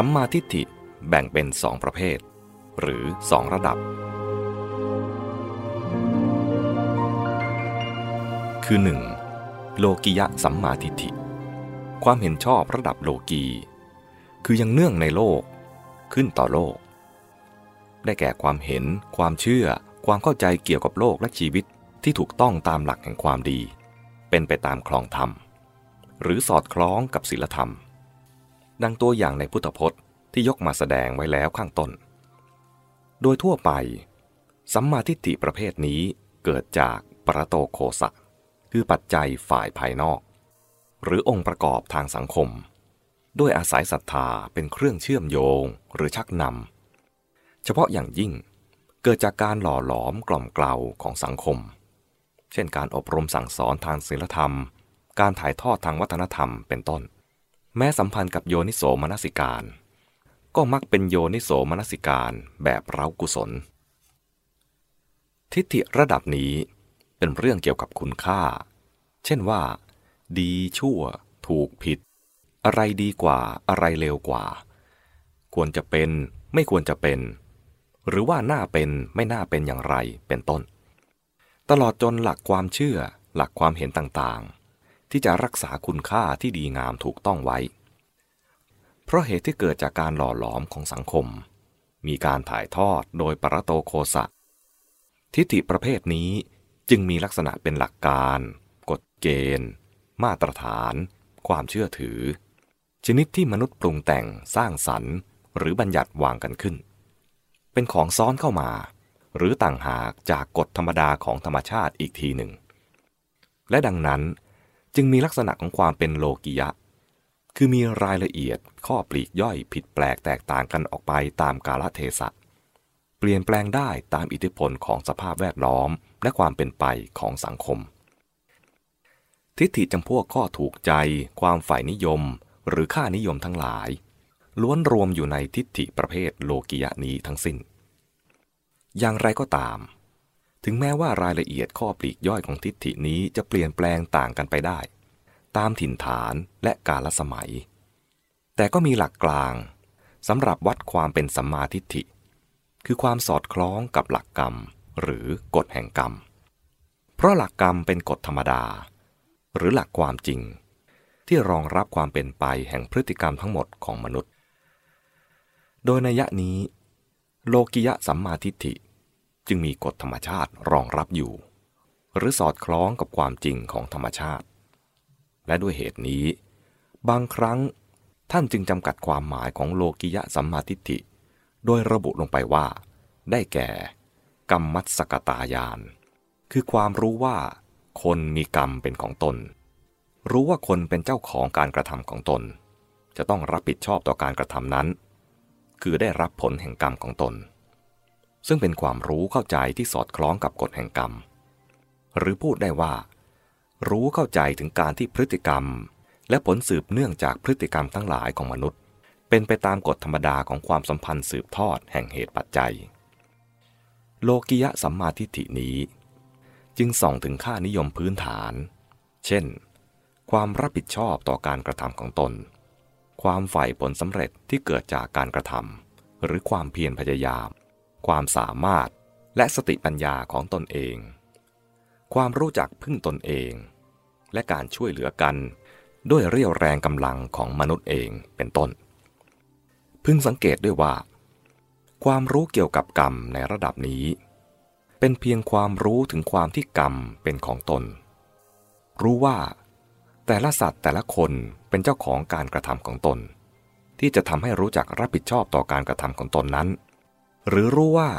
สัมมาทิฏฐิแบ่งเป็นสองประเภท หรือสองระดับ คือ 1. โลกิยะสัมมาทิฏฐิ ความเห็นชอบระดับโลกี คือยังเนื่องในโลก ขึ้นต่อโลก ได้แก่ความเห็น ความเชื่อ ความเข้าใจเกี่ยวกับโลกและชีวิตที่ถูกต้องตามหลักแห่งความดี เป็นไปตามคลองธรรม หรือสอดคล้องกับศีลธรรม ดังตัวอย่างในพุทธพจน์ที่ยกมาแสดงไว้แล้วข้างต้น โดยทั่วไป สัมมาทิฏฐิประเภทนี้เกิดจากปรโตโคสะ คือปัจจัยฝ่ายภายนอก หรือองค์ประกอบทางสังคม ด้วยอาศัยศรัทธาเป็นเครื่องเชื่อมโยงหรือชักนำ เฉพาะอย่างยิ่งเกิดจากการหล่อหลอมกล่อมเกลาของสังคม เช่นการอบรมสั่งสอนทางศีลธรรม การถ่ายทอดทางวัฒนธรรมเป็นต้น แม้สัมพันธ์กับโยนิโสมนสิการ ก็มักเป็นโยนิโสมนสิการแบบเร้ากุศล ทิฏฐิระดับนี้เป็นเรื่องเกี่ยวกับคุณค่า เช่นว่า ดีชั่ว ถูกผิด อะไรดีกว่าอะไรเลวกว่า ควรจะเป็นไม่ควรจะเป็น หรือว่าน่าเป็นไม่น่าเป็นอย่างไรเป็นต้น ตลอดจนหลักความเชื่อหลักความเห็นต่าง ที่จะรักษาคุณค่าที่ดีงามถูกต้องไว้ เพราะเหตุที่เกิดจากการหล่อหลอมของสังคม มีการถ่ายทอดโดยปรโตโคสะ ทิฏฐิประเภทนี้จึงมีลักษณะเป็นหลักการ กฎเกณฑ์ มาตรฐาน ความเชื่อถือ ชนิดที่มนุษย์ปรุงแต่งสร้างสรรค์ หรือบัญญัติวางกันขึ้น เป็นของซ้อนเข้ามา หรือต่างหากจากกฎธรรมดาของธรรมชาติอีกทีหนึ่ง และดังนั้น จึงมีลักษณะของความเป็นโลกิยะ คือมีรายละเอียดข้อปลีกย่อยผิดแปลกแตกต่างกันออกไปตามกาลเทศะ เปลี่ยนแปลงได้ตามอิทธิพลของสภาพแวดล้อมและความเป็นไปของสังคม ทิฏฐิจำพวกข้อถูกใจ ความฝ่ายนิยม หรือค่านิยมทั้งหลาย ล้วนรวมอยู่ในทิฏฐิประเภทโลกิยะนี้ทั้งสิ้น อย่างไรก็ตาม ถึงแม้ว่ารายละเอียดข้อปลีกย่อยของทิฏฐินี้จะเปลี่ยนแปลงต่างกันไปได้ ตามถิ่นฐานและกาลสมัย แต่ก็มีหลักกลางสำหรับวัดความเป็นสัมมาทิฏฐิ คือความสอดคล้องกับหลักกรรม หรือกฎแห่งกรรม เพราะหลักกรรมเป็นกฎธรรมดา หรือหลักความจริง ที่รองรับความเป็นไปแห่งพฤติกรรมทั้งหมดของมนุษย์ โดยนัยนี้ โลกิยะสัมมาทิฏฐิ จึงมีกฎธรรมชาติรองรับอยู่ หรือสอดคล้องกับความจริงของธรรมชาติ และด้วยเหตุนี้ บางครั้งท่านจึงจำกัดความหมายของโลกิยะสัมมาทิฏฐิ โดยระบุลงไปว่า ได้แก่ กรรมมัสกตายาน คือความรู้ว่าคนมีกรรมเป็นของตน รู้ว่าคนเป็นเจ้าของการกระทำของตน จะต้องรับผิดชอบต่อการกระทำนั้น คือได้รับผลแห่งกรรมของตน ซึ่งเป็นความรู้เข้าใจที่สอดคล้องกับกฎแห่งกรรม หรือพูดได้ว่า รู้เข้าใจถึงการที่พฤติกรรม และผลสืบเนื่องจากพฤติกรรมทั้งหลายของมนุษย์ เป็นไปตามกฎธรรมดาของความสัมพันธ์สืบทอดแห่งเหตุปัจจัย โลกิยะสัมมาทิฏฐินี้ จึงส่องถึงค่านิยมพื้นฐาน เช่น ความรับผิดชอบต่อการกระทำของตน ความใฝ่ผลสำเร็จที่เกิดจากการกระทำหรือความเพียรพยายาม ความสามารถและสติปัญญาของตนเอง ความรู้จักพึ่งตนเอง และการช่วยเหลือกัน ด้วยเรี่ยวแรงกำลังของมนุษย์เองเป็นต้น พึงสังเกตด้วยว่า ความรู้เกี่ยวกับกรรมในระดับนี้ เป็นเพียงความรู้ถึงความที่กรรมเป็นของตน รู้ว่า แต่ละสัตว์แต่ละคนเป็นเจ้าของการกระทำของตน ที่จะทำให้รู้จักรับผิดชอบต่อการกระทำของตนนั้น หรือรู้ว่า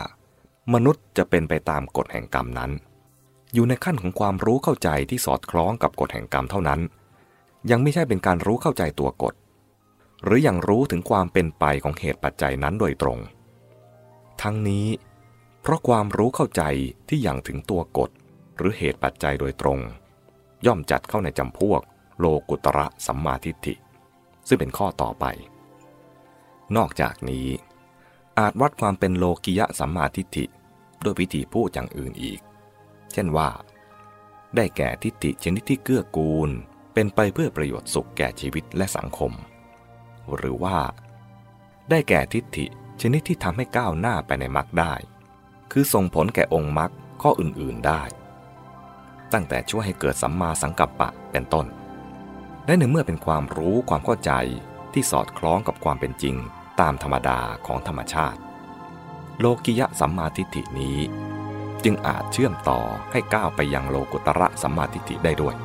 มนุษย์จะเป็นไปตามกฎแห่งกรรมนั้น อยู่ในขั้นของความรู้เข้าใจที่สอดคล้องกับกฎแห่งกรรมเท่านั้น ยังไม่ใช่เป็นการรู้เข้าใจตัวกฎ หรืออยังรู้ถึงความเป็นไปของเหตุปัจจัยนั้นโดยตรง ทั้งนี้ เพราะความรู้เข้าใจที่อย่างถึงตัวกฎ หรือเหตุปัจจัยโดยตรง ย่อมจัดเข้าในจำพวก โลกุตระสัมมาทิฏฐิ ซึ่งเป็นข้อต่อไป นอกจากนี้ อาจวัดความเป็นโลกิยะสัมมาทิฏฐิด้วยวิธีพูดอย่างอื่นอีก เช่นว่า ได้แก่ทิฏฐิชนิดที่เกื้อกูล เป็นไปเพื่อประโยชน์สุขแก่ชีวิตและสังคม หรือว่า ได้แก่ทิฏฐิชนิดที่ทำให้ก้าวหน้าไปในมรรคได้ คือส่งผลแก่องค์มรรคข้ออื่นๆได้ ตั้งแต่ช่วยให้เกิดสัมมาสังกัปปะเป็นต้น และในเมื่อเป็นความรู้ความเข้าใจที่สอดคล้องกับความเป็นจริง ตามธรรมดาของธรรมชาติ โลกิยะสัมมาทิฏฐินี้ จึงอาจเชื่อมต่อให้ก้าวไปยังโลกุตระสัมมาทิฏฐิได้ด้วย